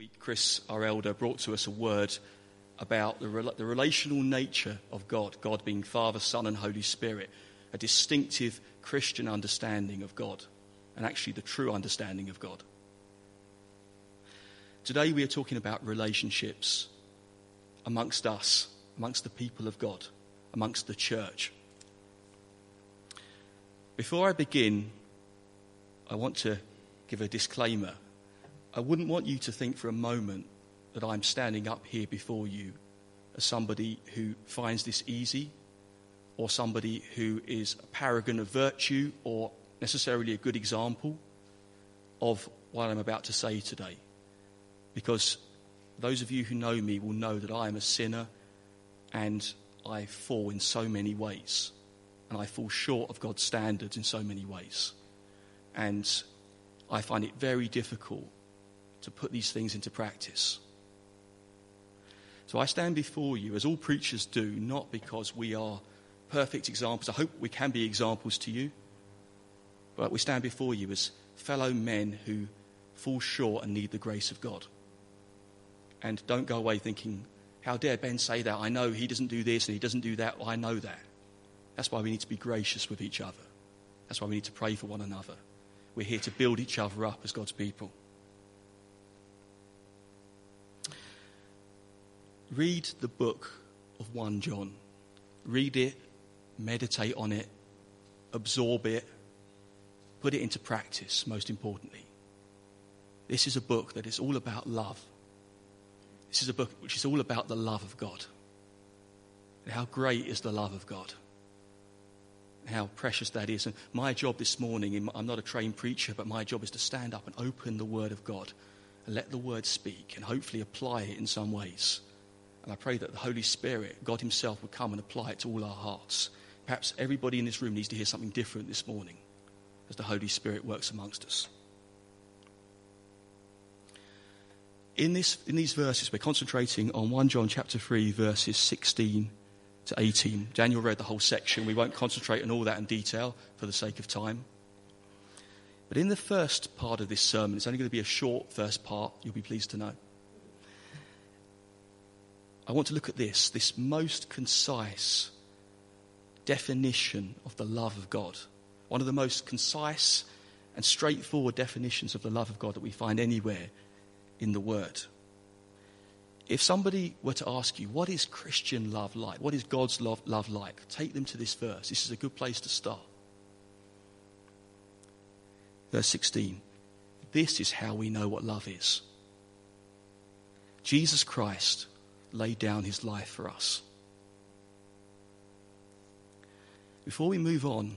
week, Chris, our elder, brought to us a word about the, the relational nature of God, God being Father, Son, and Holy Spirit, a distinctive Christian understanding of God, and actually the true understanding of God. Today we are talking about relationships amongst us, amongst the people of God, amongst the church. Before I begin, I want to give a disclaimer I wouldn't want you to think for a moment that I'm standing up here before you as somebody who finds this easy or somebody who is a paragon of virtue or necessarily a good example of what I'm about to say today. Because those of you who know me will know that I am a sinner and I fall in so many ways. And I fall short of God's standards in so many ways. And I find it very difficult to put these things into practice. So I stand before you, as all preachers do, not because we are perfect examples. I hope we can be examples to you. But we stand before you as fellow men who fall short and need the grace of God. And don't go away thinking, how dare Ben say that? I know he doesn't do this and he doesn't do that. I know that. That's why we need to be gracious with each other. That's why we need to pray for one another. We're here to build each other up as God's people. Read the book of 1 John. Read it, meditate on it, absorb it, put it into practice, most importantly. This is a book that is all about love. This is a book which is all about the love of God. And how great is the love of God. How precious that is. And my job this morning, I'm not a trained preacher, but my job is to stand up and open the Word of God and let the Word speak and hopefully apply it in some ways. And I pray that the Holy Spirit, God Himself, would come and apply it to all our hearts. Perhaps everybody in this room needs to hear something different this morning as the Holy Spirit works amongst us. In, this, in these verses, we're concentrating on 1 John chapter 3, verses 16 to 18. Daniel read the whole section. We won't concentrate on all that in detail for the sake of time. But in the first part of this sermon, it's only going to be a short first part, you'll be pleased to know. I want to look at this, this most concise definition of the love of God. One of the most concise and straightforward definitions of the love of God that we find anywhere in the Word. If somebody were to ask you, what is Christian love like? What is God's love, love like? Take them to this verse. This is a good place to start. Verse 16. This is how we know what love is. Jesus Christ laid down his life for us. Before we move on,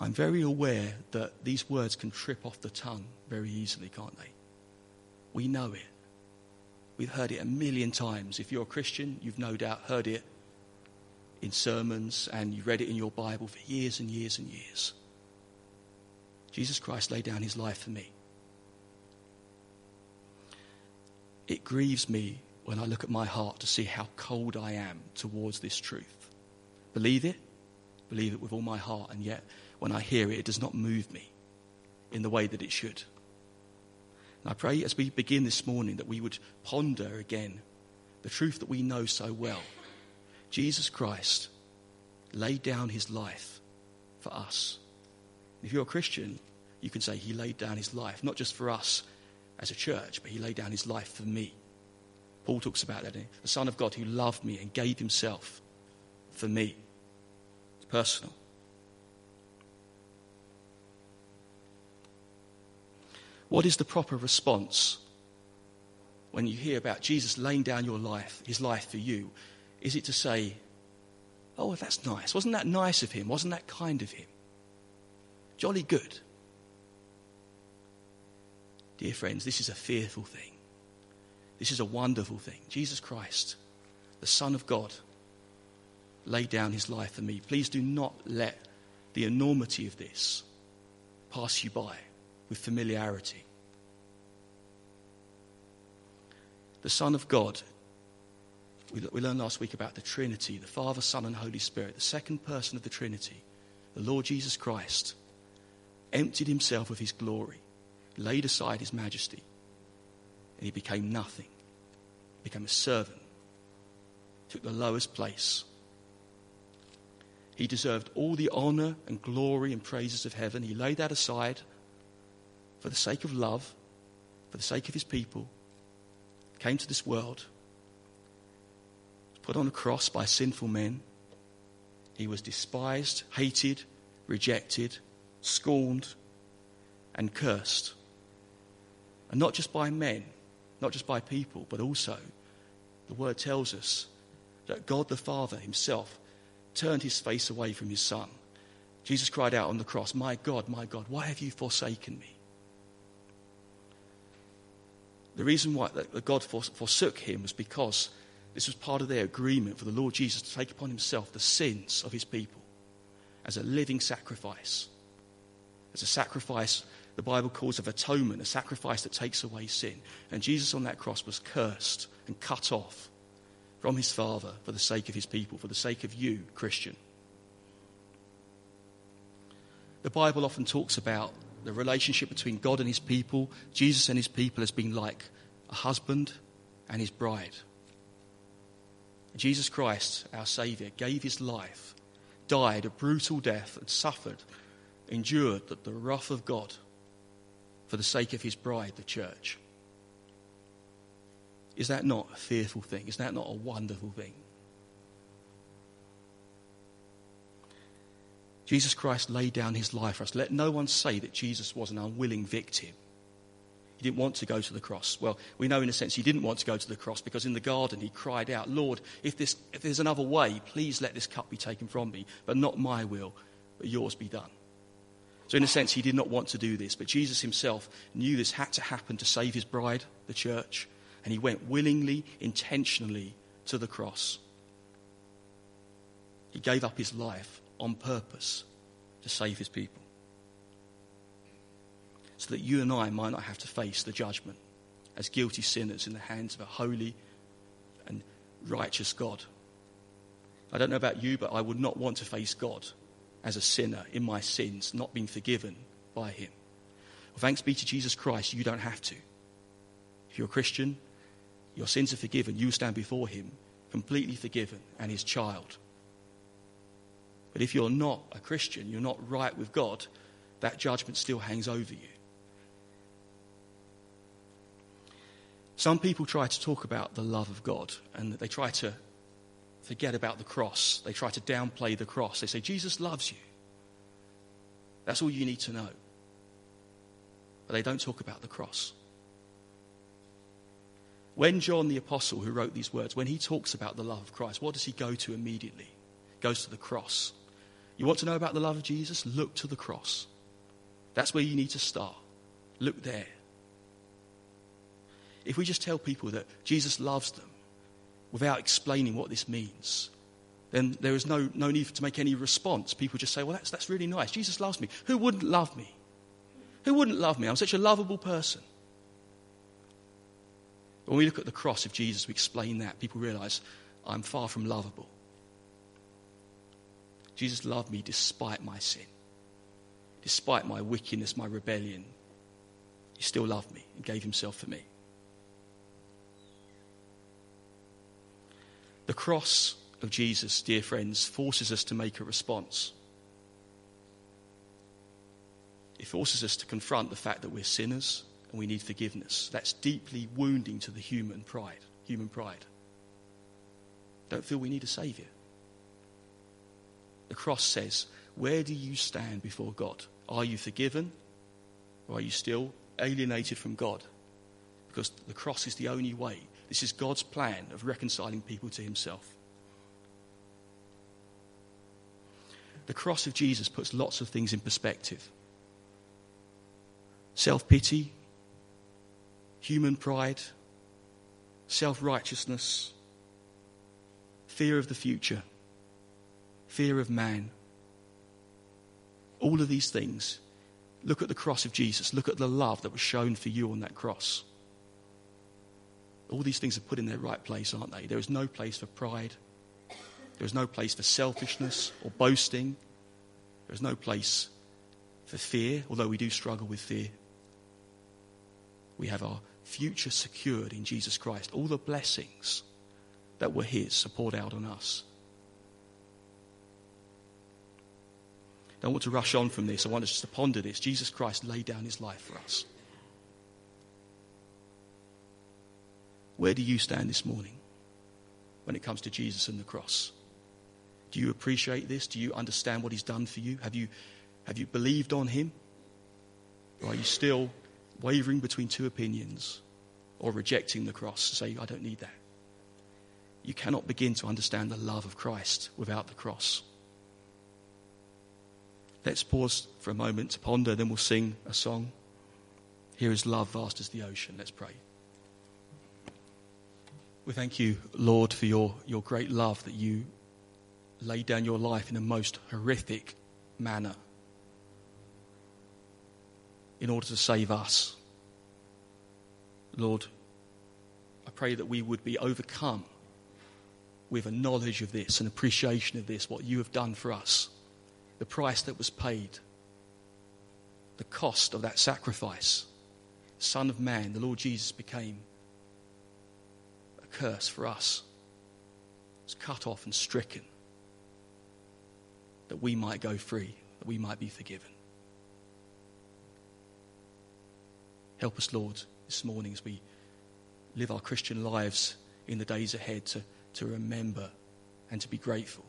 I'm very aware that these words can trip off the tongue very easily, can't they? We know it. We've heard it a million times. If you're a Christian, you've no doubt heard it in sermons and you read it in your Bible for years and years and years. Jesus Christ laid down his life for me. It grieves me when I look at my heart to see how cold I am towards this truth. Believe it, believe it with all my heart, and yet when I hear it, it does not move me in the way that it should. And I pray as we begin this morning that we would ponder again the truth that we know so well. Jesus Christ laid down his life for us. If you're a Christian, you can say he laid down his life, not just for us as a church, but he laid down his life for me. Paul talks about that. The Son of God who loved me and gave himself for me. It's personal. What is the proper response when you hear about Jesus laying down your life, his life for you? Is it to say, Oh, that's nice. Wasn't that nice of him? Wasn't that kind of him? Jolly good. Dear friends, this is a fearful thing. This is a wonderful thing. Jesus Christ, the Son of God, laid down his life for me. Please do not let the enormity of this pass you by with familiarity. The Son of God, we learned last week about the Trinity, the Father, Son, and Holy Spirit, the second person of the Trinity, the Lord Jesus Christ, emptied himself of his glory, laid aside his majesty, and he became nothing. He became a servant, took the lowest place. He deserved all the honor and glory and praises of heaven. He laid that aside for the sake of love, for the sake of his people, came to this world, was put on a cross by sinful men. He was despised, hated, rejected, scorned, and cursed. And not just by men, not just by people, but also the word tells us that God the Father himself turned his face away from his Son. Jesus cried out on the cross, My God, my God, why have you forsaken me? The reason why God forsook him was because this was part of their agreement for the Lord Jesus to take upon himself the sins of his people as a living sacrifice. As a sacrifice the Bible calls of atonement, a sacrifice that takes away sin. And Jesus on that cross was cursed and cut off from his Father for the sake of his people, for the sake of you, Christian. The Bible often talks about the relationship between God and his people, Jesus and his people, as being like a husband and his bride. Jesus Christ, our Saviour, gave his life, died a brutal death, and suffered, endured that the wrath of God for the sake of his bride, the church. Is that not a fearful thing? Is that not a wonderful thing? Jesus Christ laid down his life for us. Let no one say that Jesus was an unwilling victim. He didn't want to go to the cross. Well, we know in a sense he didn't want to go to the cross because in the garden he cried out, Lord, if, this, if there's another way, please let this cup be taken from me, but not my will, but yours be done. So, in a sense, he did not want to do this, but Jesus himself knew this had to happen to save his bride, the church, and he went willingly, intentionally to the cross. He gave up his life on purpose to save his people. So that you and I might not have to face the judgment as guilty sinners in the hands of a holy and righteous God. I don't know about you, but I would not want to face God as a sinner in my sins, not being forgiven by him. Well, thanks be to Jesus Christ, you don't have to. If you're a Christian, your sins are forgiven. You stand before him completely forgiven and his child. But if you're not a Christian, you're not right with God, that judgment still hangs over you. Some people try to talk about the love of God and they try to forget about the cross. They try to downplay the cross. They say, Jesus loves you. That's all you need to know. But they don't talk about the cross. When John the Apostle, who wrote these words, when he talks about the love of Christ, what does he go to immediately? He goes to the cross. You want to know about the love of Jesus? Look to the cross. That's where you need to start. Look there. If we just tell people that Jesus loves them, without explaining what this means, then there is no, no need to make any response. People just say, well, that's, that's really nice. Jesus loves me. Who wouldn't love me? Who wouldn't love me? I'm such a lovable person. When we look at the cross of Jesus, we explain that. People realize I'm far from lovable. Jesus loved me despite my sin, despite my wickedness, my rebellion. He still loved me and gave himself for me. The cross of Jesus, dear friends, forces us to make a response. It forces us to confront the fact that we're sinners and we need forgiveness. That's deeply wounding to the human pride, human pride. Don't feel we need a savior. The cross says, where do you stand before God? Are you forgiven or are you still alienated from God? Because the cross is the only way this is God's plan of reconciling people to himself. The cross of Jesus puts lots of things in perspective self pity, human pride, self righteousness, fear of the future, fear of man. All of these things. Look at the cross of Jesus. Look at the love that was shown for you on that cross. All these things are put in their right place, aren't they? There is no place for pride. There is no place for selfishness or boasting. There is no place for fear, although we do struggle with fear. We have our future secured in Jesus Christ. All the blessings that were His are poured out on us. Don't want to rush on from this. I want us just to ponder this. Jesus Christ laid down His life for us. Where do you stand this morning when it comes to Jesus and the cross? Do you appreciate this? Do you understand what He's done for you? Have you, have you believed on Him? Or are you still wavering between two opinions or rejecting the cross, say, I don't need that? You cannot begin to understand the love of Christ without the cross. Let's pause for a moment to ponder, then we'll sing a song. Here is love vast as the ocean. Let's pray. We thank you, Lord, for your, your great love that you laid down your life in a most horrific manner in order to save us. Lord, I pray that we would be overcome with a knowledge of this, an appreciation of this, what you have done for us, the price that was paid, the cost of that sacrifice. Son of Man, the Lord Jesus became curse for us. was cut off and stricken that we might go free, that we might be forgiven. Help us, Lord, this morning as we live our Christian lives in the days ahead to, to remember and to be grateful.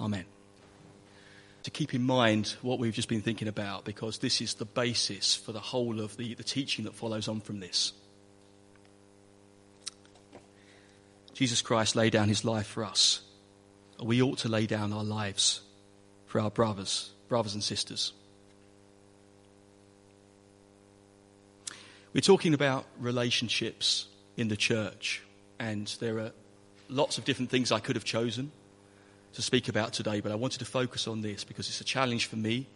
Amen. To keep in mind what we've just been thinking about, because this is the basis for the whole of the, the teaching that follows on from this. Jesus Christ laid down his life for us. We ought to lay down our lives for our brothers, brothers and sisters. We're talking about relationships in the church, and there are lots of different things I could have chosen to speak about today, but I wanted to focus on this because it's a challenge for me,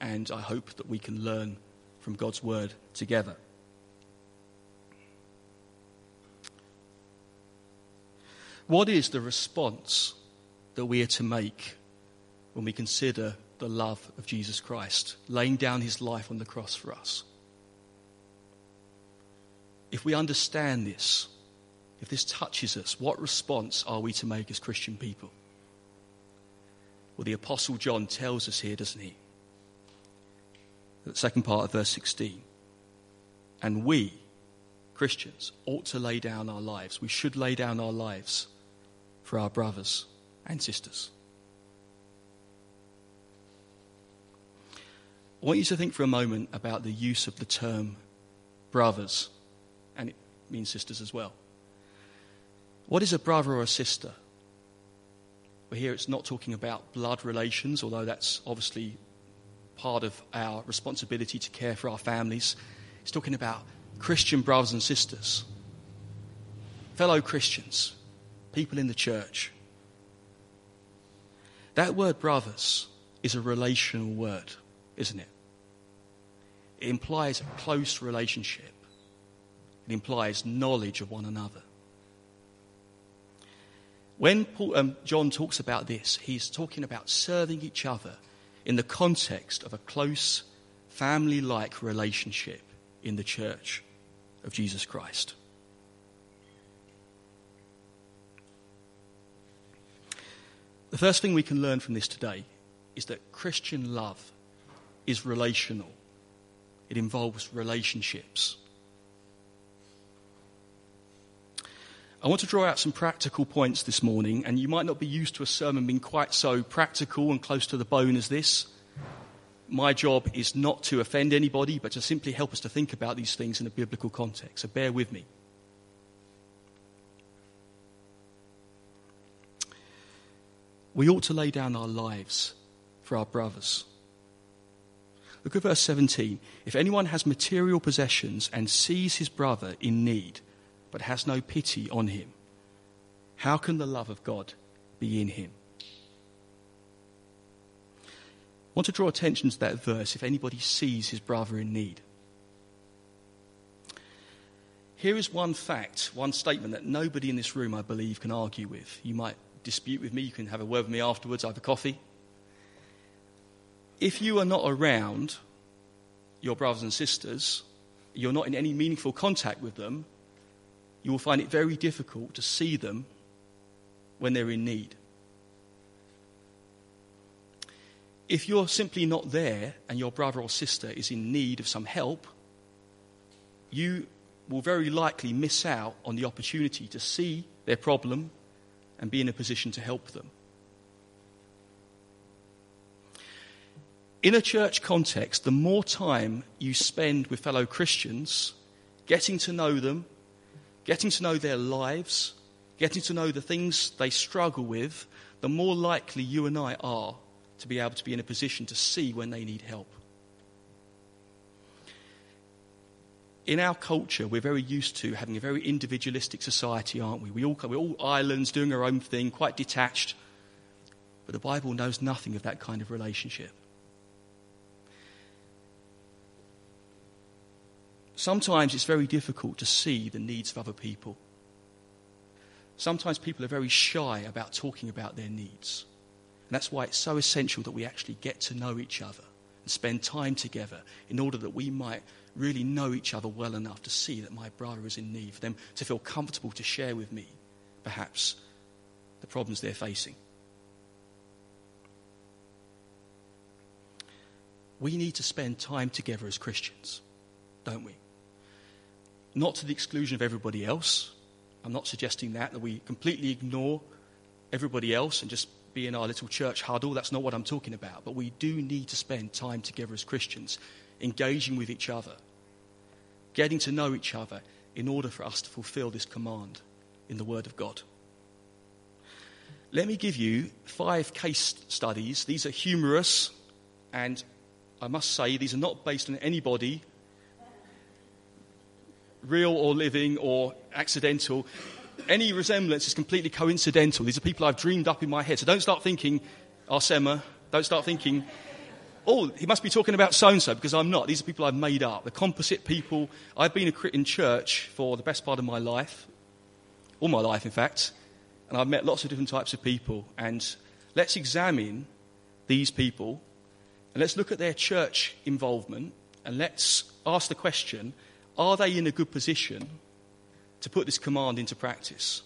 and I hope that we can learn from God's word together. What is the response that we are to make when we consider the love of Jesus Christ, laying down his life on the cross for us? if we understand this, if this touches us, what response are we to make as Christian people? Well, the Apostle John tells us here, doesn't he? The second part of verse 16. And we, Christians, ought to lay down our lives. We should lay down our lives for our brothers and sisters. I want you to think for a moment about the use of the term brothers and it means sisters as well. What is a brother or a sister? Well, here it's not talking about blood relations, although that's obviously part of our responsibility to care for our families. It's talking about Christian brothers and sisters, fellow Christians, people in the church. That word brothers is a relational word, isn't it? It implies a close relationship. It implies knowledge of one another. When Paul, um, John talks about this, he's talking about serving each other in the context of a close, family like relationship in the church of Jesus Christ. The first thing we can learn from this today is that Christian love is relational, it involves relationships. I want to draw out some practical points this morning, and you might not be used to a sermon being quite so practical and close to the bone as this. My job is not to offend anybody, but to simply help us to think about these things in a biblical context. So bear with me. We ought to lay down our lives for our brothers. Look at verse 17. If anyone has material possessions and sees his brother in need, but has no pity on him, how can the love of God be in him? I want to draw attention to that verse if anybody sees his brother in need. Here is one fact, one statement that nobody in this room, I believe, can argue with. You might dispute with me, you can have a word with me afterwards over coffee. If you are not around your brothers and sisters, you're not in any meaningful contact with them, you will find it very difficult to see them when they're in need. If you're simply not there and your brother or sister is in need of some help, you will very likely miss out on the opportunity to see their problem and be in a position to help them. In a church context, the more time you spend with fellow Christians, getting to know them, getting to know their lives, getting to know the things they struggle with, the more likely you and I are to be able to be in a position to see when they need help. In our culture, we're very used to having a very individualistic society, aren't we? we all, we're all islands doing our own thing, quite detached. But the Bible knows nothing of that kind of relationship. Sometimes it's very difficult to see the needs of other people. Sometimes people are very shy about talking about their needs. And that's why it's so essential that we actually get to know each other and spend time together in order that we might really know each other well enough to see that my brother is in need, for them to feel comfortable to share with me, perhaps, the problems they're facing. We need to spend time together as Christians, don't we? Not to the exclusion of everybody else. I'm not suggesting that, that we completely ignore everybody else and just be in our little church huddle. That's not what I'm talking about. But we do need to spend time together as Christians, engaging with each other, getting to know each other in order for us to fulfill this command in the Word of God. Let me give you five case studies. These are humorous, and I must say, these are not based on anybody real or living or accidental. Any resemblance is completely coincidental. These are people I've dreamed up in my head. So don't start thinking, oh, Arsema, don't start thinking, oh, he must be talking about so and so, because I'm not. These are people I've made up. The composite people. I've been a in church for the best part of my life, all my life, in fact, and I've met lots of different types of people. And let's examine these people and let's look at their church involvement and let's ask the question are they in a good position to put this command into practice?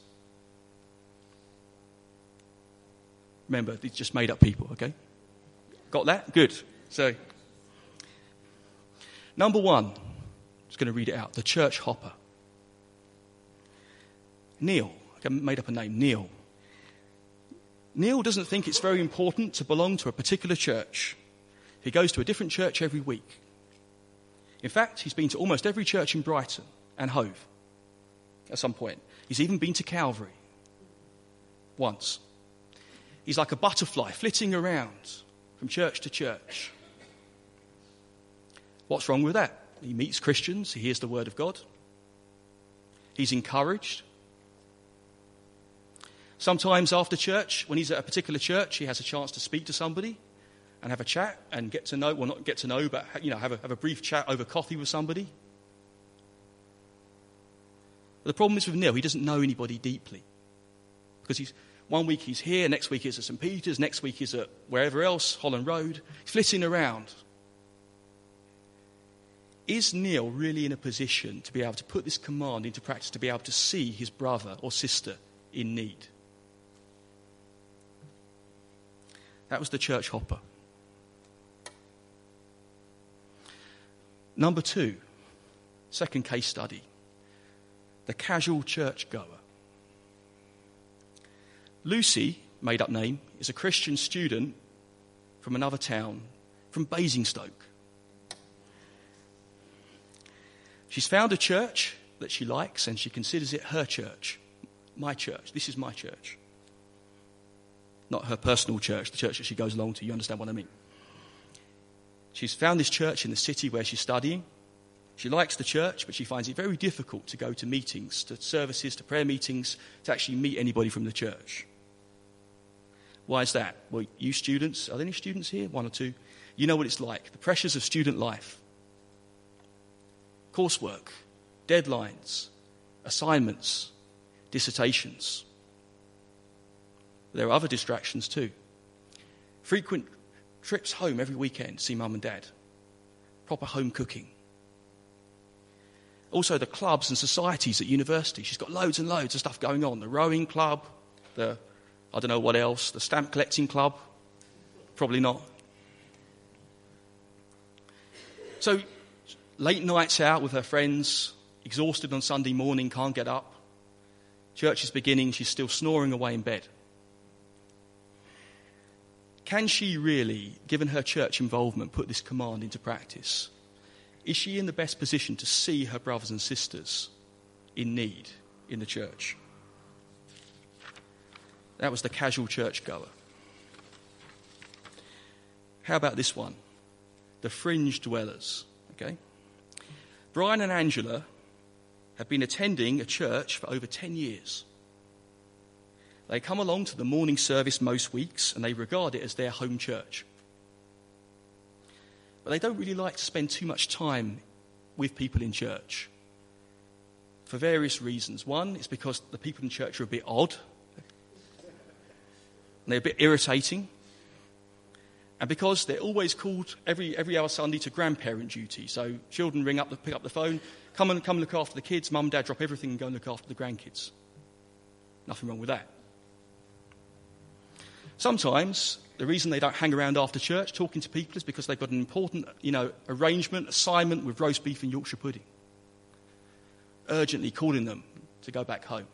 Remember, these just made up people, okay? Got that? Good. So, number one, I'm just going to read it out the church hopper. Neil, I made up a name, Neil. Neil doesn't think it's very important to belong to a particular church. He goes to a different church every week. In fact, he's been to almost every church in Brighton and Hove at some point. He's even been to Calvary once. He's like a butterfly flitting around from church to church. What's wrong with that? He meets Christians, he hears the word of God, he's encouraged. Sometimes after church, when he's at a particular church, he has a chance to speak to somebody and have a chat and get to know, well, not get to know, but you know, have a, have a brief chat over coffee with somebody. But the problem is with Neil, he doesn't know anybody deeply. Because he's, one week he's here, next week he's at St. Peter's, next week he's at wherever else, Holland Road. Flitting around. Is Neil really in a position to be able to put this command into practice, to be able to see his brother or sister in need? That was the church hopper. Number two, second case study the casual churchgoer. Lucy, made up name, is a Christian student from another town, from Basingstoke. She's found a church that she likes and she considers it her church. My church. This is my church. Not her personal church, the church that she goes along to. You understand what I mean? She's found this church in the city where she's studying. She likes the church, but she finds it very difficult to go to meetings, to services, to prayer meetings, to actually meet anybody from the church. Why is that? Well, you students, are there any students here? One or two? You know what it's like the pressures of student life, coursework, deadlines, assignments, dissertations. There are other distractions too. Frequent trips home every weekend to see mum and dad. proper home cooking. Also, the clubs and societies at university. She's got loads and loads of stuff going on. The rowing club, the, I don't know what else, the stamp collecting club. Probably not. So, late nights out with her friends, exhausted on Sunday morning, can't get up. Church is beginning, she's still snoring away in bed. Can she really, given her church involvement, put this command into practice? Is she in the best position to see her brothers and sisters in need in the church? That was the casual churchgoer. How about this one? The fringe dwellers. Okay? Brian and Angela have been attending a church for over 10 years. They come along to the morning service most weeks and they regard it as their home church. But they don't really like to spend too much time with people in church for various reasons. One is because the people in church are a bit odd, and they're a bit irritating. And because they're always called every, every hour Sunday to grandparent duty. So children ring up, pick up the phone, come and come look after the kids, mum, and dad, drop everything and go and look after the grandkids. Nothing wrong with that. Sometimes the reason they don't hang around after church talking to people is because they've got an important, you know, arrangement, assignment with roast beef and Yorkshire pudding. Urgently calling them to go back home.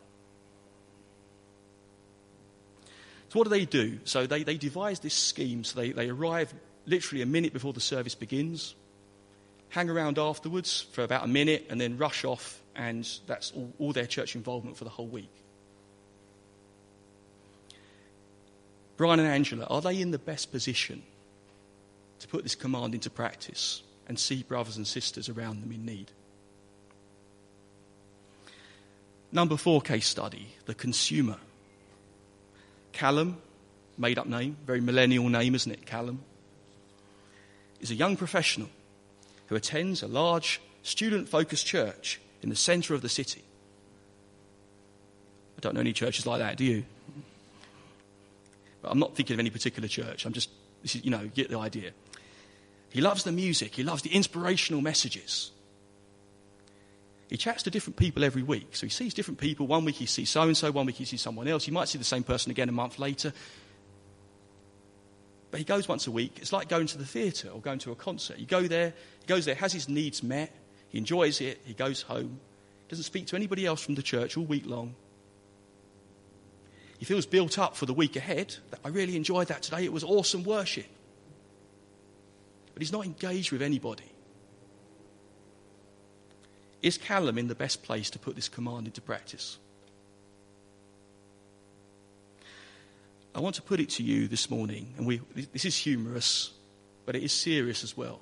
So what do they do? So they, they devise this scheme. So they, they arrive literally a minute before the service begins, hang around afterwards for about a minute, and then rush off, and that's all, all their church involvement for the whole week. Brian and Angela, are they in the best position to put this command into practice and see brothers and sisters around them in need? Number four case study the consumer. Callum, made up name, very millennial name, isn't it? Callum, is a young professional who attends a large student focused church in the centre of the city. I don't know any churches like that, do you? I'm not thinking of any particular church. I'm just, you know, get the idea. He loves the music, he loves the inspirational messages. He chats to different people every week. So he sees different people. One week he sees so and so, one week he sees someone else. He might see the same person again a month later. But he goes once a week. It's like going to the theatre or going to a concert. You go there, he goes there, has his needs met, he enjoys it, he goes home, doesn't speak to anybody else from the church all week long. He feels built up for the week ahead. I really enjoyed that today. It was awesome worship. But he's not engaged with anybody. Is Callum in the best place to put this command into practice? I want to put it to you this morning, and we, this is humorous, but it is serious as well.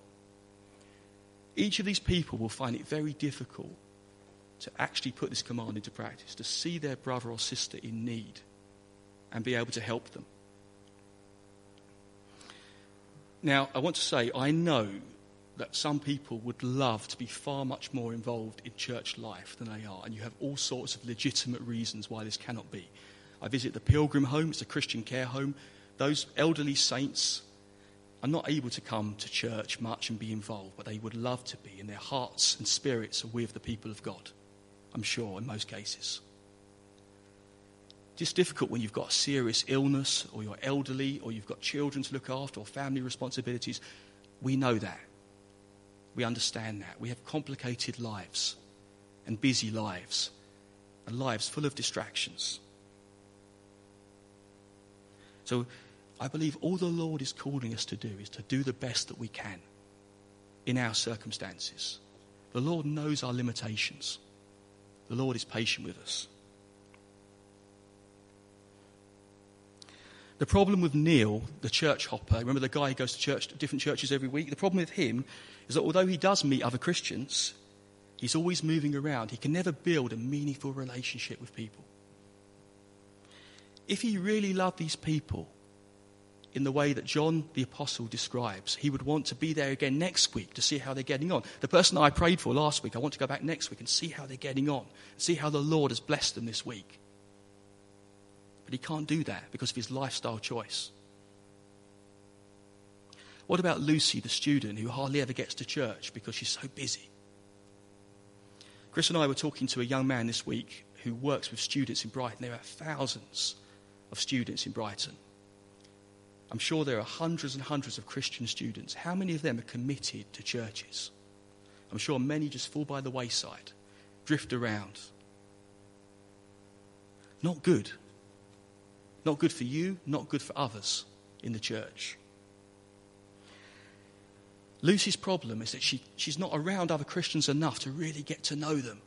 Each of these people will find it very difficult to actually put this command into practice, to see their brother or sister in need and be able to help them. Now, I want to say, I know that some people would love to be far much more involved in church life than they are, and you have all sorts of legitimate reasons why this cannot be. I visit the Pilgrim Home, it's a Christian care home. Those elderly saints are not able to come to church much and be involved, but they would love to be, and their hearts and spirits are with the people of God, I'm sure, in most cases. It's difficult when you've got a serious illness or you're elderly or you've got children to look after or family responsibilities. We know that. We understand that. We have complicated lives and busy lives and lives full of distractions. So I believe all the Lord is calling us to do is to do the best that we can in our circumstances. The Lord knows our limitations. The Lord is patient with us. The problem with Neil, the church hopper, remember the guy who goes to church, different churches every week? The problem with him is that although he does meet other Christians, he's always moving around. He can never build a meaningful relationship with people. If he really loved these people in the way that John the Apostle describes, he would want to be there again next week to see how they're getting on. The person I prayed for last week, I want to go back next week and see how they're getting on, see how the Lord has blessed them this week. But he can't do that because of his lifestyle choice. What about Lucy, the student who hardly ever gets to church because she's so busy? Chris and I were talking to a young man this week who works with students in Brighton. There are thousands of students in Brighton. I'm sure there are hundreds and hundreds of Christian students. How many of them are committed to churches? I'm sure many just fall by the wayside, drift around. Not good. Not good for you, not good for others in the church. Lucy's problem is that she, she's not around other Christians enough to really get to know them.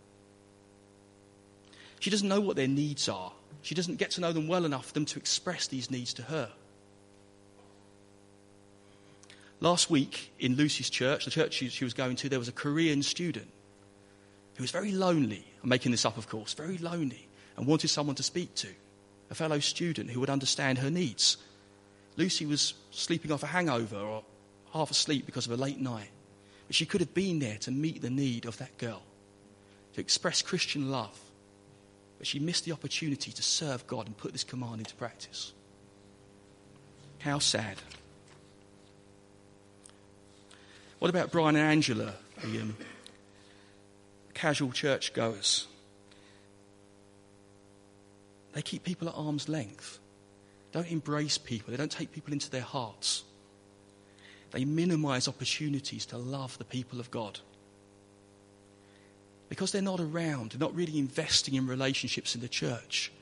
She doesn't know what their needs are. She doesn't get to know them well enough for them to express these needs to her. Last week in Lucy's church, the church she was going to, there was a Korean student who was very lonely. I'm making this up, of course, very lonely and wanted someone to speak to, a fellow student who would understand her needs. Lucy was sleeping off a hangover or half asleep because of a late night. But she could have been there to meet the need of that girl, to express Christian love. But she missed the opportunity to serve God and put this command into practice. How sad. What about Brian and Angela, the um, casual churchgoers? They keep people at arm's length. Don't embrace people. They don't take people into their hearts. They minimize opportunities to love the people of God. Because they're not around, they're not really investing in relationships in the church,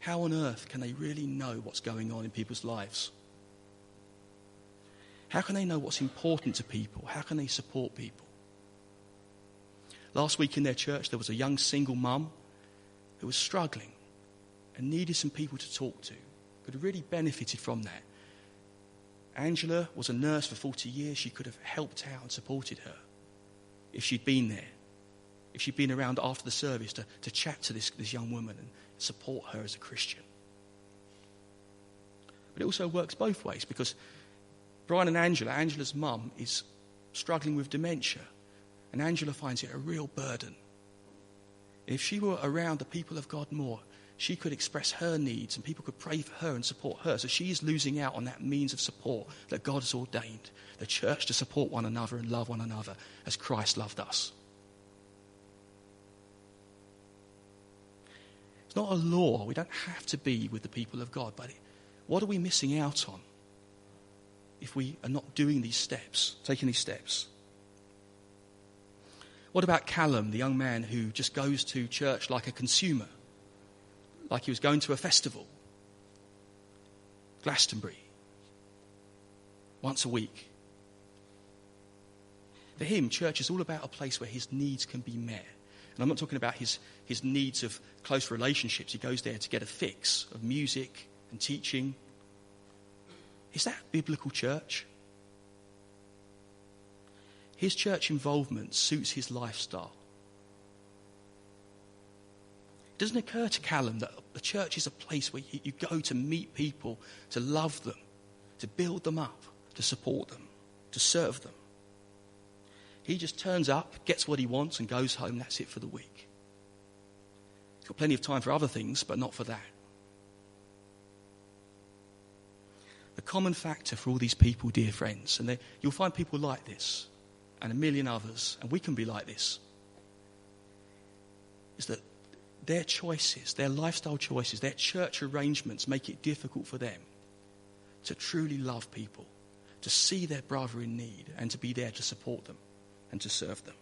how on earth can they really know what's going on in people's lives? How can they know what's important to people? How can they support people? Last week in their church, there was a young single mum who was struggling and needed some people to talk to, could have really benefited from that. Angela was a nurse for 40 years. She could have helped out and supported her if she'd been there, if she'd been around after the service to, to chat to this, this young woman and support her as a Christian. But it also works both ways because Brian and Angela, Angela's mum, is struggling with dementia, and Angela finds it a real burden. If she were around the people of God more, she could express her needs and people could pray for her and support her. So she is losing out on that means of support that God has ordained the church to support one another and love one another as Christ loved us. It's not a law. We don't have to be with the people of God. But what are we missing out on if we are not doing these steps, taking these steps? What about Callum, the young man who just goes to church like a consumer? Like he was going to a festival. Glastonbury. Once a week. For him, church is all about a place where his needs can be met. And I'm not talking about his, his needs of close relationships. He goes there to get a fix of music and teaching. Is that biblical church? His church involvement suits his lifestyle doesn't occur to Callum that the church is a place where you go to meet people, to love them, to build them up, to support them, to serve them. He just turns up, gets what he wants, and goes home. That's it for the week. He's got plenty of time for other things, but not for that. The common factor for all these people, dear friends, and you'll find people like this, and a million others, and we can be like this, is that their choices, their lifestyle choices, their church arrangements make it difficult for them to truly love people, to see their brother in need, and to be there to support them and to serve them.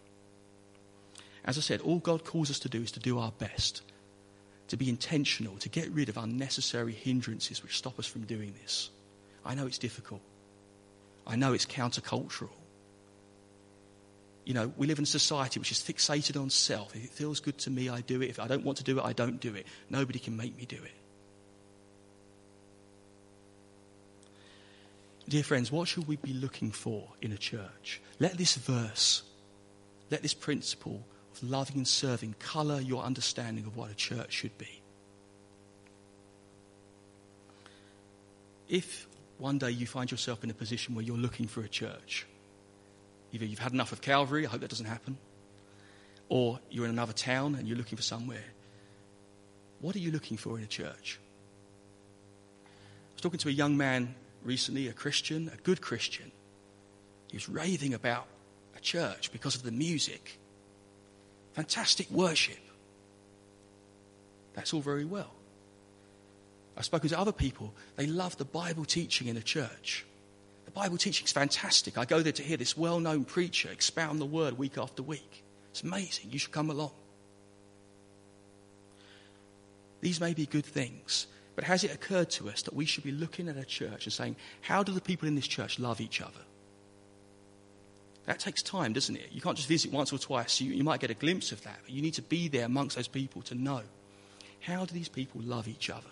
As I said, all God calls us to do is to do our best, to be intentional, to get rid of unnecessary hindrances which stop us from doing this. I know it's difficult. I know it's countercultural. You know, we live in a society which is fixated on self. If it feels good to me, I do it. If I don't want to do it, I don't do it. Nobody can make me do it. Dear friends, what should we be looking for in a church? Let this verse, let this principle of loving and serving colour your understanding of what a church should be. If one day you find yourself in a position where you're looking for a church, Either you've had enough of Calvary, I hope that doesn't happen, or you're in another town and you're looking for somewhere. What are you looking for in a church? I was talking to a young man recently, a Christian, a good Christian, He was raving about a church because of the music. Fantastic worship. That's all very well. I've spoken to other people, they love the Bible teaching in a church. The Bible teaching is fantastic. I go there to hear this well known preacher expound the word week after week. It's amazing. You should come along. These may be good things, but has it occurred to us that we should be looking at a church and saying, how do the people in this church love each other? That takes time, doesn't it? You can't just visit once or twice. You, you might get a glimpse of that, but you need to be there amongst those people to know. How do these people love each other?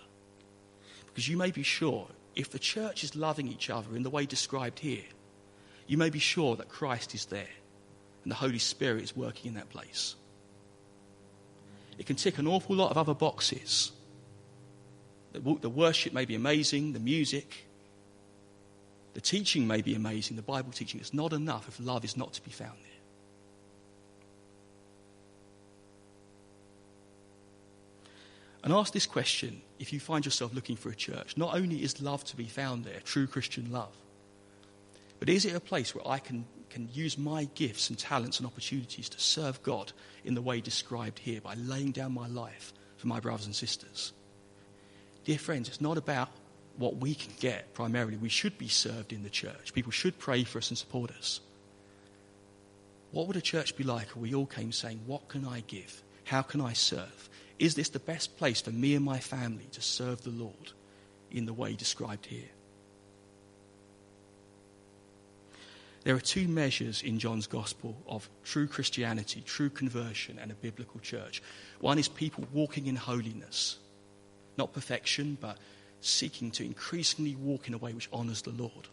Because you may be sure, if the church is loving each other in the way described here, you may be sure that Christ is there and the Holy Spirit is working in that place. It can tick an awful lot of other boxes. The worship may be amazing, the music, the teaching may be amazing, the Bible teaching. It's not enough if love is not to be found there. And ask this question if you find yourself looking for a church. Not only is love to be found there, true Christian love, but is it a place where I can, can use my gifts and talents and opportunities to serve God in the way described here by laying down my life for my brothers and sisters? Dear friends, it's not about what we can get primarily. We should be served in the church. People should pray for us and support us. What would a church be like if we all came saying, What can I give? How can I serve? Is this the best place for me and my family to serve the Lord in the way described here? There are two measures in John's gospel of true Christianity, true conversion, and a biblical church. One is people walking in holiness, not perfection, but seeking to increasingly walk in a way which honors the Lord,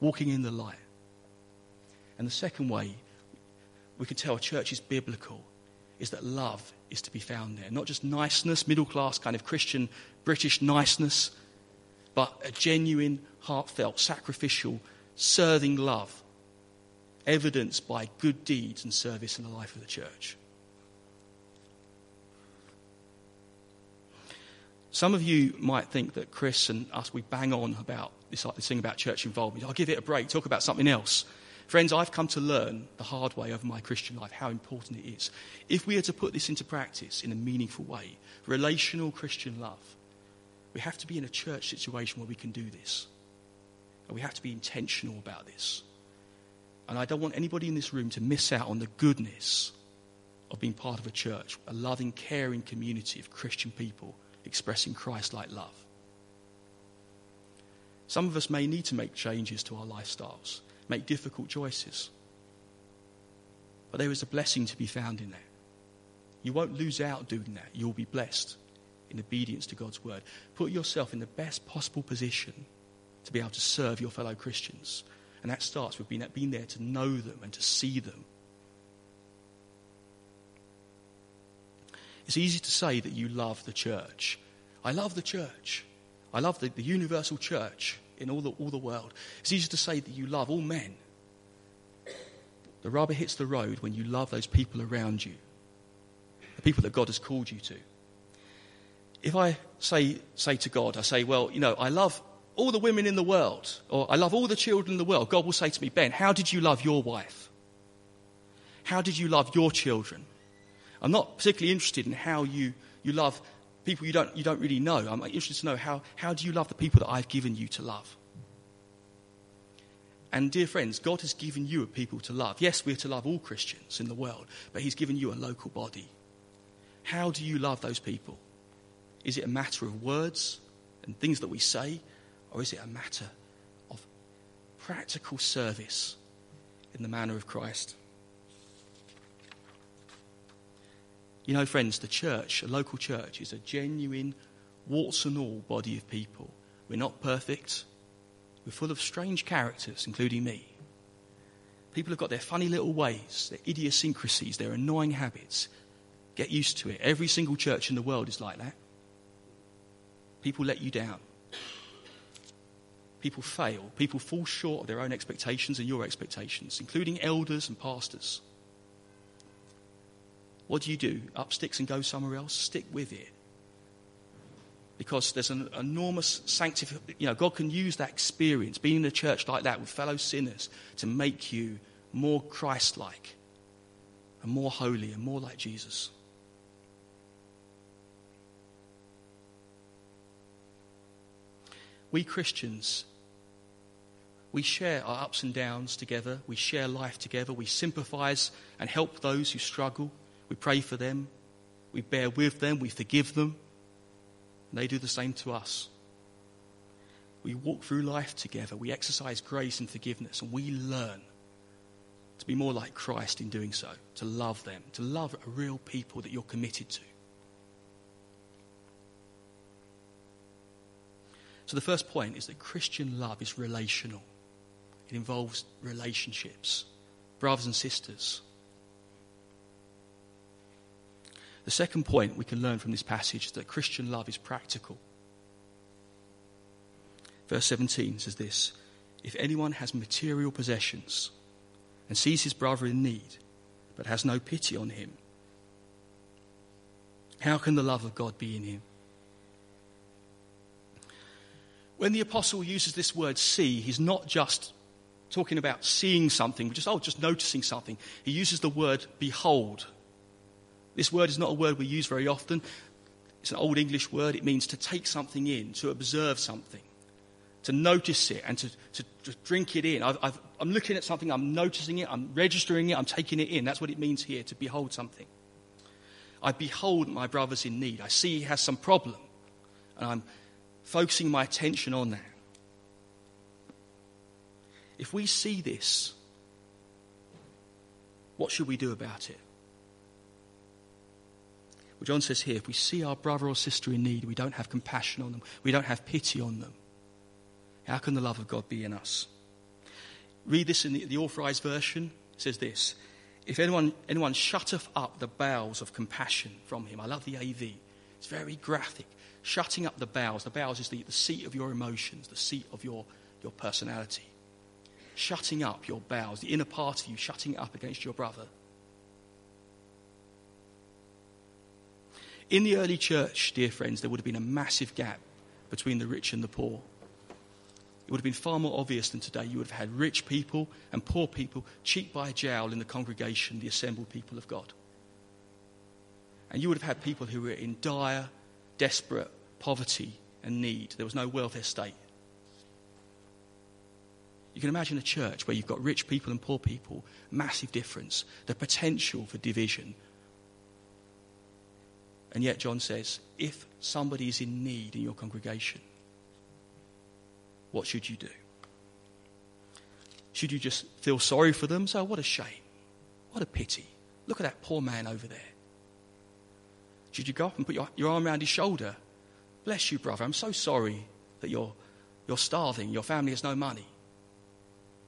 walking in the light. And the second way we can tell a church is biblical is that love is to be found there. Not just niceness, middle class kind of Christian British niceness, but a genuine, heartfelt, sacrificial, serving love, evidenced by good deeds and service in the life of the church. Some of you might think that Chris and us, we bang on about this, this thing about church involvement. I'll give it a break, talk about something else. Friends, I've come to learn the hard way over my Christian life how important it is. If we are to put this into practice in a meaningful way, relational Christian love, we have to be in a church situation where we can do this. And we have to be intentional about this. And I don't want anybody in this room to miss out on the goodness of being part of a church, a loving, caring community of Christian people expressing Christ like love. Some of us may need to make changes to our lifestyles, make difficult choices. But there is a blessing to be found in that. You won't lose out doing that. You'll be blessed in obedience to God's word. Put yourself in the best possible position to be able to serve your fellow Christians. And that starts with being, being there to know them and to see them It's easy to say that you love the church. I love the church. I love the, the universal church in all the, all the world. It's easy to say that you love all men. The rubber hits the road when you love those people around you, the people that God has called you to. If I say, say to God, I say, well, you know, I love all the women in the world, or I love all the children in the world, God will say to me, Ben, how did you love your wife? How did you love your children? I'm not particularly interested in how you, you love people you don't, you don't really know. I'm interested to know how, how do you love the people that I've given you to love? And dear friends, God has given you a people to love. Yes, we're to love all Christians in the world, but He's given you a local body. How do you love those people? Is it a matter of words and things that we say, or is it a matter of practical service in the manner of Christ? You know, friends, the church, a local church, is a genuine, warts and all body of people. We're not perfect. We're full of strange characters, including me. People have got their funny little ways, their idiosyncrasies, their annoying habits. Get used to it. Every single church in the world is like that. People let you down. People fail. People fall short of their own expectations and your expectations, including elders and pastors. What do you do? Up sticks and go somewhere else? Stick with it. because there's an enormous sanctification. You know, God can use that experience, being in a church like that with fellow sinners, to make you more Christ like and more holy and more like Jesus. We Christians, we share our ups and downs together. We share life together. We sympathize and help those who struggle. We pray for them. We bear with them. We forgive them. And they do the same to us. We walk through life together. We exercise grace and forgiveness, and we learn to be more like Christ in doing so, to love them, to love a real people that you're committed to. So, the first point is that Christian love is relational, it involves relationships, brothers and sisters. The second point we can learn from this passage is that Christian love is practical. Verse 17 says this If anyone has material possessions and sees his brother in need, but has no pity on him, how can the love of God be in him? When the apostle uses this word see, he's not just talking about seeing something, just, oh, just noticing something. He uses the word behold. This word is not a word we use very often. It's an old English word. It means to take something in, to observe something, to notice it, and to, to, to drink it in. i am looking at something, I'm noticing it, I'm registering it, I'm taking it in. That's what it means here, to behold something. I behold my brother's in need. I see he has some problem, and I'm focusing my attention on that. If we see this, what should we do about it? John says here if we see our brother or sister in need, we don't have compassion on them, we don't have pity on them, how can the love of God be in us? Read this in the, the authorized version. It says this If anyone, anyone shutteth up the bowels of compassion from him, I love the AV, it's very graphic. Shutting up the bowels, the bowels is the, the seat of your emotions, the seat of your, your personality. Shutting up your bowels, the inner part of you, shutting it up against your brother In the early church, dear friends, there would have been a massive gap between the rich and the poor. It would have been far more obvious than today. You would have had rich people and poor people cheek by jowl in the congregation, the assembled people of God. And you would have had people who were in dire, desperate poverty and need. There was no welfare state. You can imagine a church where you've got rich people and poor people, massive difference, the potential for division, and yet, John says, if somebody is in need in your congregation, what should you do? Should you just feel sorry for them? So, what a shame. What a pity. Look at that poor man over there. Should you go up and put your, your arm around his shoulder? Bless you, brother. I'm so sorry that you're, you're starving. Your family has no money.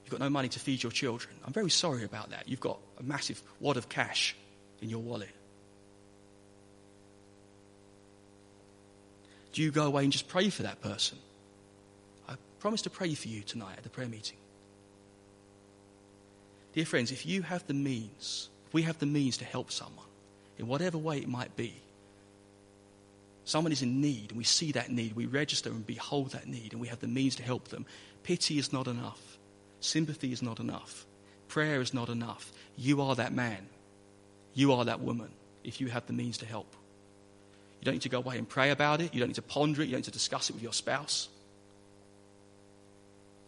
You've got no money to feed your children. I'm very sorry about that. You've got a massive wad of cash in your wallet. Do you go away and just pray for that person? I promise to pray for you tonight at the prayer meeting. Dear friends, if you have the means, if we have the means to help someone, in whatever way it might be, someone is in need and we see that need, we register and behold that need, and we have the means to help them, pity is not enough. Sympathy is not enough. Prayer is not enough. You are that man. You are that woman if you have the means to help. You don't need to go away and pray about it. You don't need to ponder it. You don't need to discuss it with your spouse.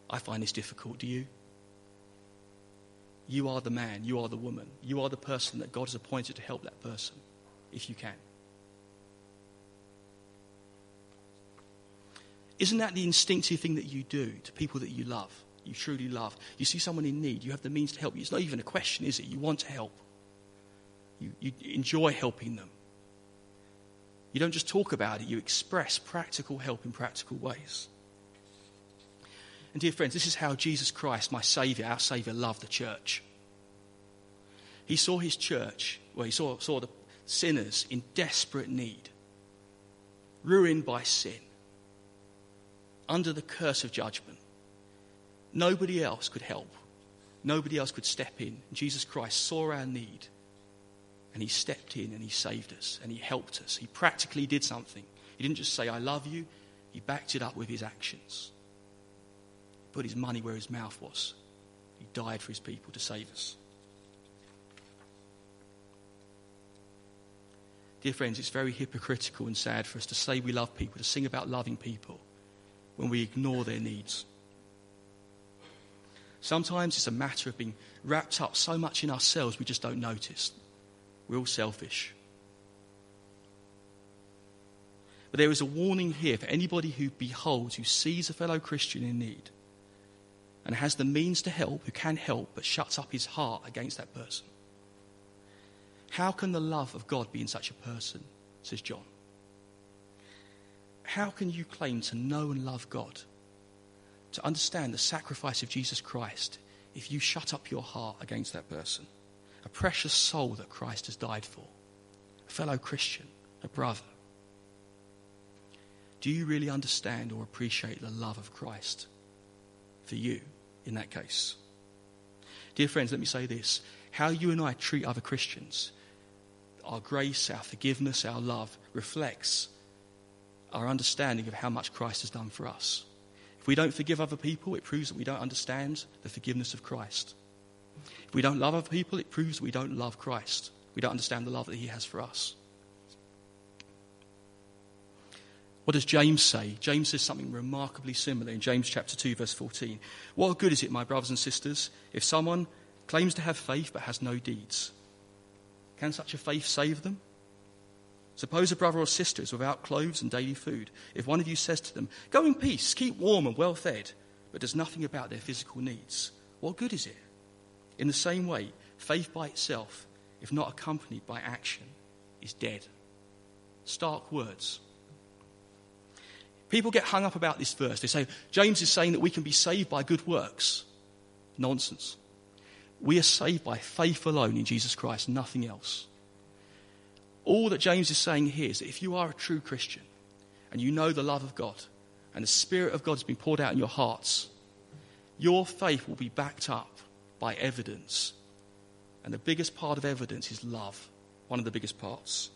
I find this difficult. Do you? You are the man. You are the woman. You are the person that God has appointed to help that person, if you can. Isn't that the instinctive thing that you do to people that you love, you truly love? You see someone in need, you have the means to help. It's not even a question, is it? You want to help. You, you enjoy helping them. You don't just talk about it, you express practical help in practical ways. And, dear friends, this is how Jesus Christ, my Saviour, our Saviour, loved the church. He saw his church, well, he saw, saw the sinners in desperate need, ruined by sin, under the curse of judgment. Nobody else could help. Nobody else could step in. Jesus Christ saw our need and he stepped in and he saved us and he helped us. He practically did something. He didn't just say, I love you, he backed it up with his actions. He put his money where his mouth was. He died for his people to save us. Dear friends, it's very hypocritical and sad for us to say we love people, to sing about loving people, when we ignore their needs. Sometimes it's a matter of being wrapped up so much in ourselves we just don't notice. We're all selfish. But there is a warning here for anybody who beholds, who sees a fellow Christian in need, and has the means to help, who can help, but shuts up his heart against that person. How can the love of God be in such a person? says John. How can you claim to know and love God to understand the sacrifice of Jesus Christ if you shut up your heart against that person, a precious soul that Christ has died for, a fellow Christian, a brother. Do you really understand or appreciate the love of Christ for you in that case? Dear friends, let me say this. How you and I treat other Christians, our grace, our forgiveness, our love, reflects our understanding of how much Christ has done for us. If we don't forgive other people, it proves that we don't understand the forgiveness of Christ. We don't love other people, it proves we don't love Christ. We don't understand the love that He has for us. What does James say? James says something remarkably similar in James chapter 2 verse 14. What good is it, my brothers and sisters, if someone claims to have faith but has no deeds? Can such a faith save them? Suppose a brother or sister is without clothes and daily food. If one of you says to them, Go in peace, keep warm and well fed, but does nothing about their physical needs, what good is it? In the same way, faith by itself, if not accompanied by action, is dead. Stark words. People get hung up about this verse. They say, James is saying that we can be saved by good works. Nonsense. We are saved by faith alone in Jesus Christ, nothing else. All that James is saying here is that if you are a true Christian and you know the love of God and the Spirit of God has been poured out in your hearts, your faith will be backed up by evidence. And the biggest part of evidence is love, one of the biggest parts.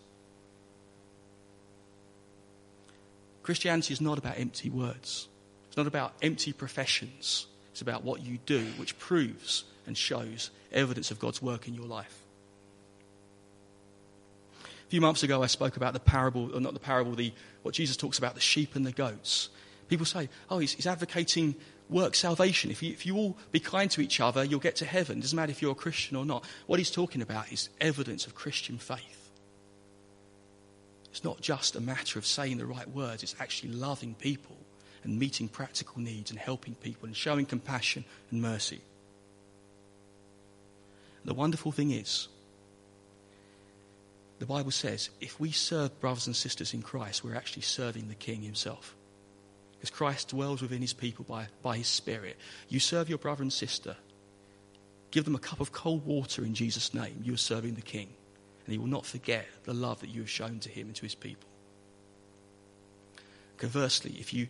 Christianity is not about empty words, it's not about empty professions. It's about what you do, which proves and shows evidence of God's work in your life. A few months ago, I spoke about the parable, or not the parable, the, what Jesus talks about, the sheep and the goats. People say, oh, he's, he's advocating work salvation. If you, if you all be kind to each other, you'll get to heaven. Doesn't matter if you're a Christian or not. What he's talking about is evidence of Christian faith. It's not just a matter of saying the right words, it's actually loving people and meeting practical needs and helping people and showing compassion and mercy. The wonderful thing is, the Bible says if we serve brothers and sisters in Christ, we're actually serving the King himself. Because Christ dwells within his people by, by his Spirit. You serve your brother and sister, give them a cup of cold water in Jesus' name. You are serving the King. And he will not forget the love that you have shown to him and to his people. Conversely, if you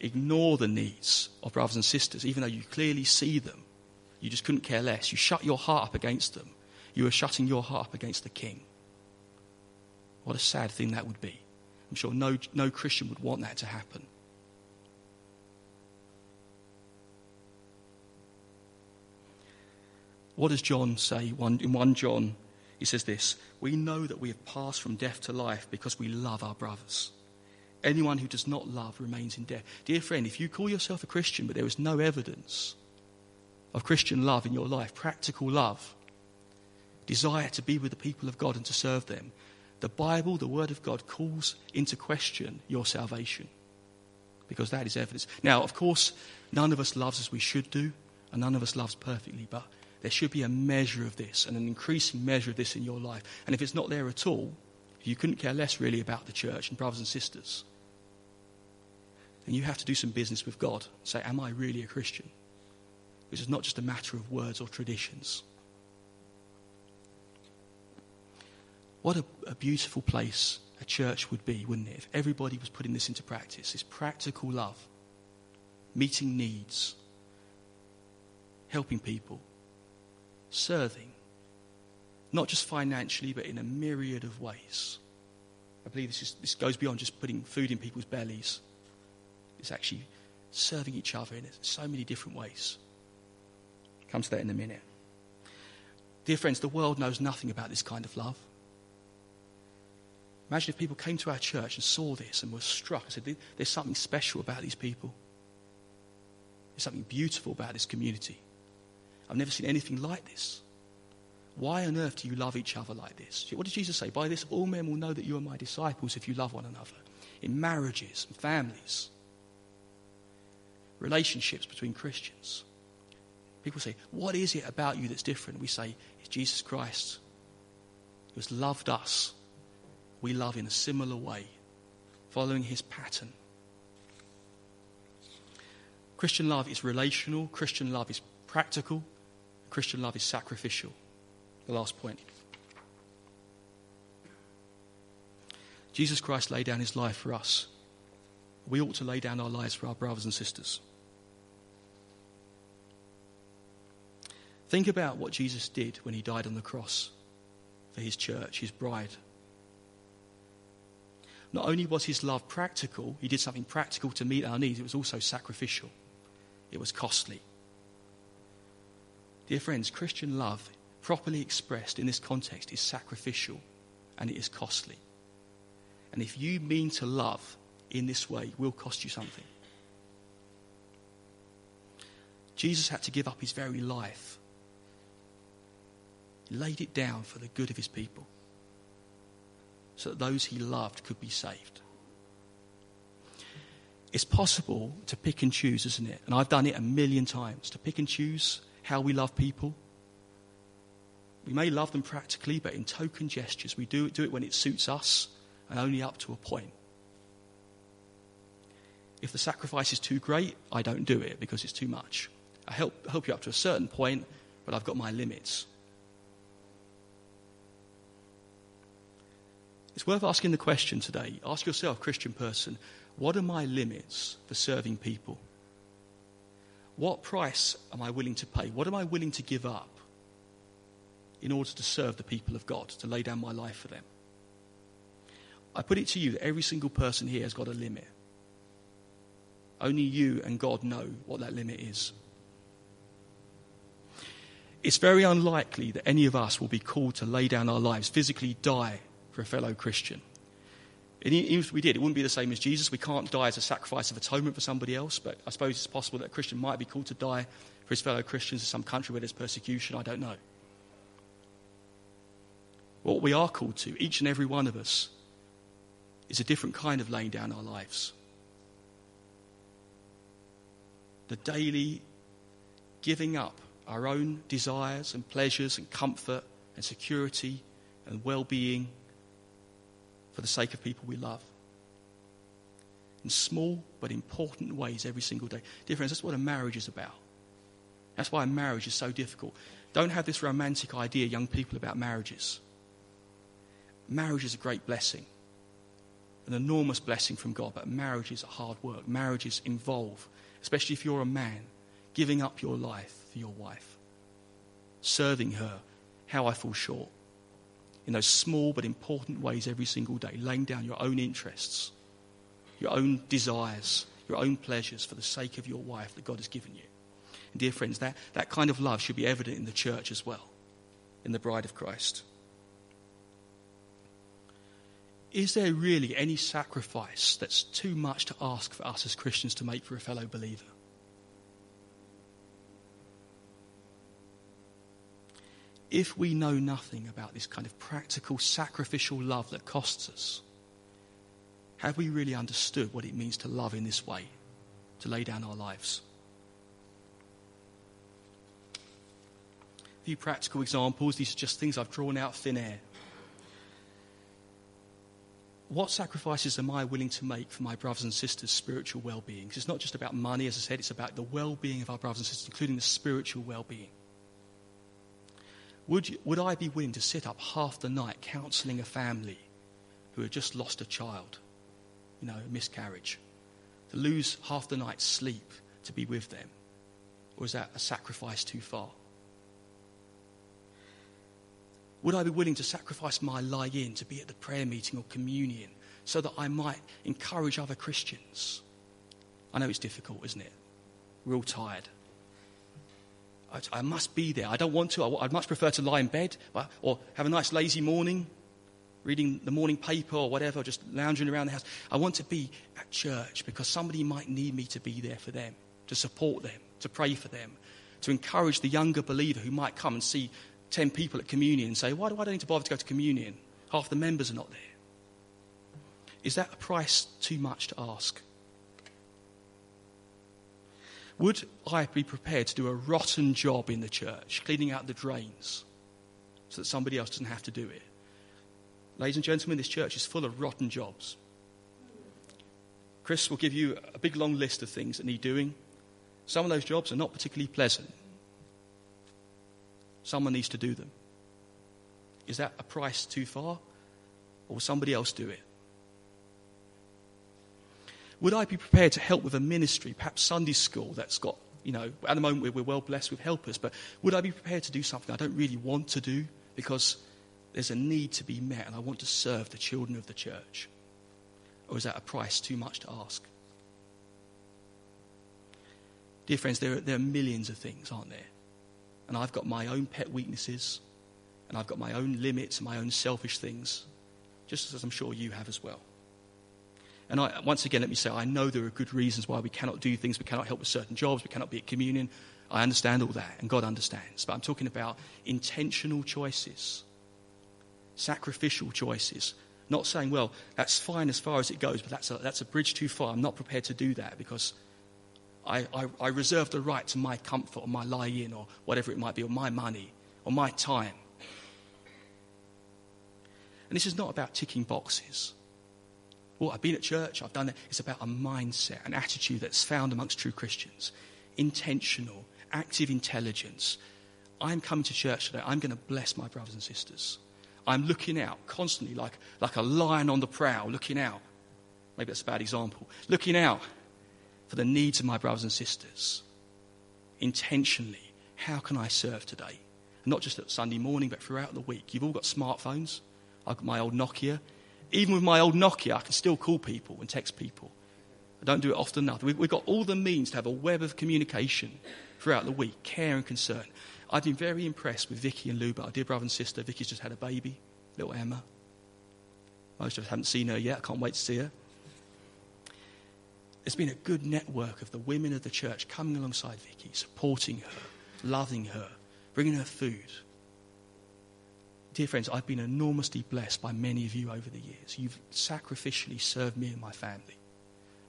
ignore the needs of brothers and sisters, even though you clearly see them, you just couldn't care less, you shut your heart up against them, you are shutting your heart up against the King. What a sad thing that would be. I'm sure no, no Christian would want that to happen. What does John say? In 1 John, he says this We know that we have passed from death to life because we love our brothers. Anyone who does not love remains in death. Dear friend, if you call yourself a Christian but there is no evidence of Christian love in your life, practical love, desire to be with the people of God and to serve them, the Bible, the Word of God, calls into question your salvation because that is evidence. Now, of course, none of us loves as we should do, and none of us loves perfectly, but there should be a measure of this and an increasing measure of this in your life. And if it's not there at all, you couldn't care less really about the church and brothers and sisters, then you have to do some business with God. Say, Am I really a Christian? This is not just a matter of words or traditions. What a, a beautiful place a church would be, wouldn't it, if everybody was putting this into practice this practical love, meeting needs, helping people, serving, not just financially, but in a myriad of ways. I believe this, is, this goes beyond just putting food in people's bellies. It's actually serving each other in so many different ways. Come to that in a minute. Dear friends, the world knows nothing about this kind of love. Imagine if people came to our church and saw this and were struck and said, There's something special about these people. There's something beautiful about this community. I've never seen anything like this. Why on earth do you love each other like this? What did Jesus say? By this, all men will know that you are my disciples if you love one another. In marriages and families, relationships between Christians. People say, What is it about you that's different? We say, It's Jesus Christ who has loved us. We love in a similar way, following his pattern. Christian love is relational, Christian love is practical, Christian love is sacrificial. The last point. Jesus Christ laid down his life for us. We ought to lay down our lives for our brothers and sisters. Think about what Jesus did when he died on the cross for his church, his bride. Not only was his love practical, he did something practical to meet our needs, it was also sacrificial. It was costly. Dear friends, Christian love, properly expressed in this context, is sacrificial and it is costly. And if you mean to love in this way, it will cost you something. Jesus had to give up his very life. He laid it down for the good of his people so that those he loved could be saved. It's possible to pick and choose, isn't it? And I've done it a million times to pick and choose how we love people. We may love them practically, but in token gestures, we do, do it when it suits us and only up to a point. If the sacrifice is too great, I don't do it because it's too much. I help, help you up to a certain point, but I've got my limits. It's worth asking the question today. Ask yourself, Christian person, what are my limits for serving people? What price am I willing to pay? What am I willing to give up in order to serve the people of God, to lay down my life for them? I put it to you that every single person here has got a limit. Only you and God know what that limit is. It's very unlikely that any of us will be called to lay down our lives, physically die for a fellow Christian. And even if we did, it wouldn't be the same as Jesus. We can't die as a sacrifice of atonement for somebody else, but I suppose it's possible that a Christian might be called to die for his fellow Christians in some country where there's persecution. I don't know. What we are called to, each and every one of us, is a different kind of laying down our lives. The daily giving up our own desires and pleasures and comfort and security and well being for the sake of people we love. In small but important ways every single day. Dear friends, that's what a marriage is about. That's why a marriage is so difficult. Don't have this romantic idea, young people, about marriages. Marriage is a great blessing, an enormous blessing from God, but marriages are hard work. Marriages involve, especially if you're a man, giving up your life for your wife, serving her. How I fall short in those small but important ways every single day, laying down your own interests, your own desires, your own pleasures for the sake of your wife that God has given you. And dear friends, that, that kind of love should be evident in the church as well, in the bride of Christ. Is there really any sacrifice that's too much to ask for us as Christians to make for a fellow believer? If we know nothing about this kind of practical, sacrificial love that costs us, have we really understood what it means to love in this way, to lay down our lives? A few practical examples. These are just things I've drawn out thin air. What sacrifices am I willing to make for my brothers and sisters' spiritual well being? Because It's not just about money, as I said, it's about the well being of our brothers and sisters, including the spiritual well being. Would, you, would I be willing to sit up half the night counseling a family who had just lost a child, you know, a miscarriage, to lose half the night's sleep to be with them? Or is that a sacrifice too far? Would I be willing to sacrifice my lie in to be at the prayer meeting or communion so that I might encourage other Christians. I know it's difficult, isn't it? We're all tired. I, I must be there. I don't want to. I, would much prefer to lie in bed but, or have a nice lazy morning, reading the morning paper or whatever, just lounging around the house. I want to be at church because somebody might need me to be there for them, to support them, to pray for them, to encourage the younger believer who might come and see 10 people at communion and say, Why do I need to bother to go to communion? Half the members are not there. Is that a price too much to ask? Would I be prepared to do a rotten job in the church, cleaning out the drains, so that somebody else doesn't have to do it? Ladies and gentlemen, this church is full of rotten jobs. Chris will give you a big long list of things that need doing. Some of those jobs are not particularly pleasant. Someone needs to do them. Is that a price too far? Or will somebody else do it? Would I be prepared to help with a ministry, perhaps Sunday school, that's got, you know, at the moment we're well blessed with helpers, but would I be prepared to do something I don't really want to do because there's a need to be met and I want to serve the children of the church? Or is that a price too much to ask? Dear friends, there are, there are millions of things, aren't there? And I've got my own pet weaknesses, and I've got my own limits my own selfish things, just as I'm sure you have as well. And I, once again, let me say, I know there are good reasons why we cannot do things. We cannot help with certain jobs. We cannot be at communion. I understand all that, and God understands. But I'm talking about intentional choices, sacrificial choices. Not saying, well, that's fine as far as it goes, but that's a, that's a bridge too far. I'm not prepared to do that because I, I, I reserve the right to my comfort or my lie in or whatever it might be, or my money or my time. And this is not about ticking boxes. Well, I've been at church, I've done it. It's about a mindset, an attitude that's found amongst true Christians. Intentional, active intelligence. I'm coming to church today. I'm going to bless my brothers and sisters. I'm looking out constantly like, like a lion on the prowl, looking out. Maybe that's a bad example. Looking out for the needs of my brothers and sisters. Intentionally, how can I serve today? not just at Sunday morning, but throughout the week. You've all got smartphones. I've got my old Nokia even with my old Nokia, I can still call people and text people. I don't do it often enough. We've, got all the means to have a web of communication throughout the week, care and concern. I've been very impressed with Vicky and Luba, our dear brother and sister. Vicky's just had a baby, little Emma. Most of us haven't seen her yet. I can't wait to see her. There's been a good network of the women of the church coming alongside Vicky, supporting her, loving her, bringing her food, Dear friends, I've been enormously blessed by many of you over the years. You've sacrificially served me and my family.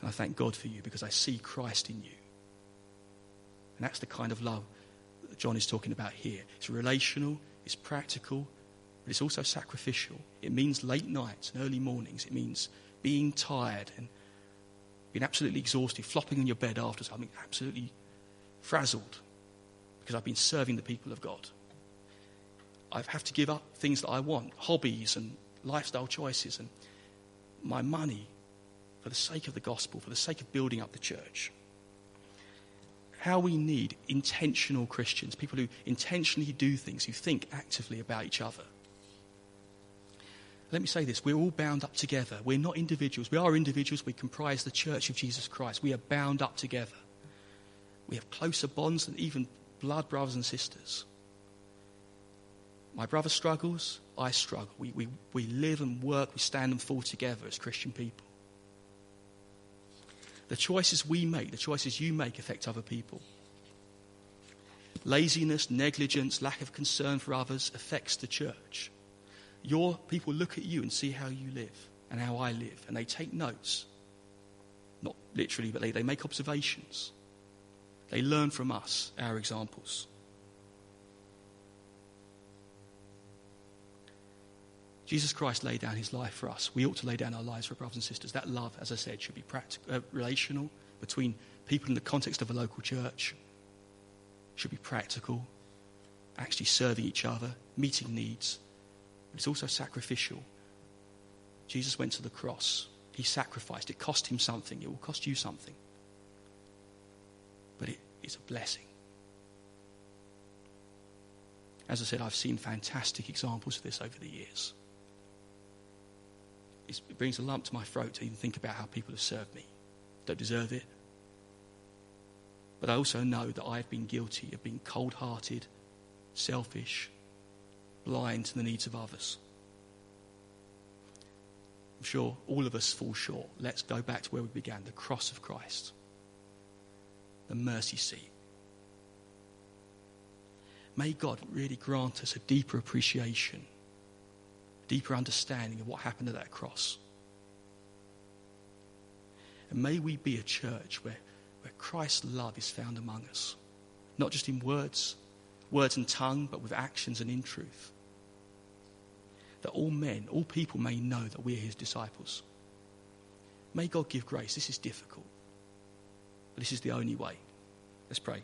And I thank God for you because I see Christ in you. And that's the kind of love that John is talking about here. It's relational, it's practical, but it's also sacrificial. It means late nights and early mornings. It means being tired and being absolutely exhausted, flopping in your bed after something, absolutely frazzled because I've been serving the people of God. I have to give up things that I want, hobbies and lifestyle choices and my money for the sake of the gospel, for the sake of building up the church. How we need intentional Christians, people who intentionally do things, who think actively about each other. Let me say this we're all bound up together. We're not individuals. We are individuals. We comprise the church of Jesus Christ. We are bound up together. We have closer bonds than even blood brothers and sisters. My brother struggles, I struggle. We, we, we live and work, we stand and fall together as Christian people. The choices we make, the choices you make, affect other people. Laziness, negligence, lack of concern for others affects the church. Your people look at you and see how you live and how I live, and they take notes. Not literally, but they, they make observations. They learn from us, our examples. Jesus Christ laid down his life for us. We ought to lay down our lives for brothers and sisters. That love, as I said, should be practical, uh, relational between people in the context of a local church. Should be practical, actually serving each other, meeting needs. But it's also sacrificial. Jesus went to the cross. He sacrificed. It cost him something. It will cost you something. But it is a blessing. As I said, I've seen fantastic examples of this over the years. It brings a lump to my throat to even think about how people have served me. Don't deserve it. But I also know that I have been guilty of being cold hearted, selfish, blind to the needs of others. I'm sure all of us fall short. Let's go back to where we began the cross of Christ, the mercy seat. May God really grant us a deeper appreciation, deeper understanding of what happened at that cross. And may we be a church where, where Christ's love is found among us, not just in words, words and tongue, but with actions and in truth. That all men, all people may know that we are his disciples. May God give grace. This is difficult, but this is the only way. Let's pray.